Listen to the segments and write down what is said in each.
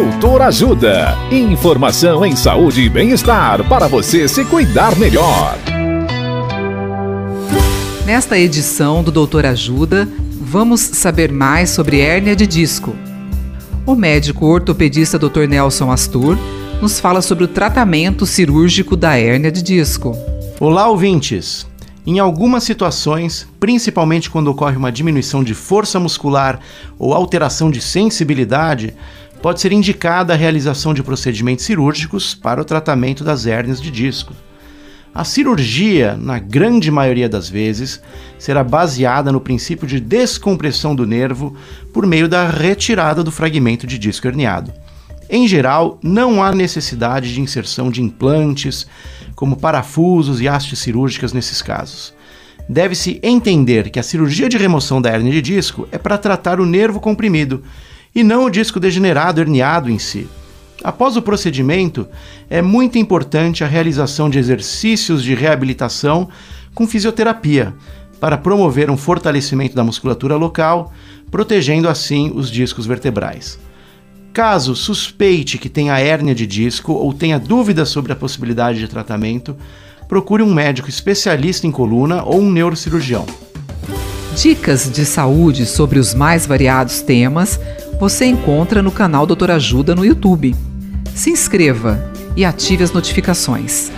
Doutor Ajuda. Informação em saúde e bem-estar para você se cuidar melhor. Nesta edição do Doutor Ajuda, vamos saber mais sobre hérnia de disco. O médico ortopedista Dr. Nelson Astur nos fala sobre o tratamento cirúrgico da hérnia de disco. Olá, ouvintes! Em algumas situações, principalmente quando ocorre uma diminuição de força muscular ou alteração de sensibilidade, pode ser indicada a realização de procedimentos cirúrgicos para o tratamento das hérnias de disco. A cirurgia, na grande maioria das vezes, será baseada no princípio de descompressão do nervo por meio da retirada do fragmento de disco herniado. Em geral, não há necessidade de inserção de implantes, como parafusos e hastes cirúrgicas nesses casos. Deve-se entender que a cirurgia de remoção da hernia de disco é para tratar o nervo comprimido e não o disco degenerado herniado em si. Após o procedimento, é muito importante a realização de exercícios de reabilitação com fisioterapia, para promover um fortalecimento da musculatura local, protegendo assim os discos vertebrais. Caso suspeite que tenha hérnia de disco ou tenha dúvidas sobre a possibilidade de tratamento, procure um médico especialista em coluna ou um neurocirurgião. Dicas de saúde sobre os mais variados temas você encontra no canal Doutor Ajuda no YouTube. Se inscreva e ative as notificações.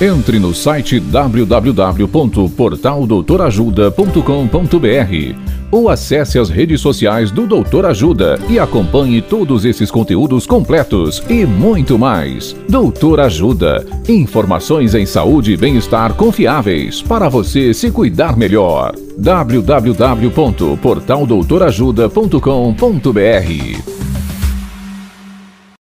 Entre no site www.portaldoutorajuda.com.br ou acesse as redes sociais do Doutor Ajuda e acompanhe todos esses conteúdos completos e muito mais. Doutor Ajuda. Informações em saúde e bem-estar confiáveis para você se cuidar melhor. www.portaldoutorajuda.com.br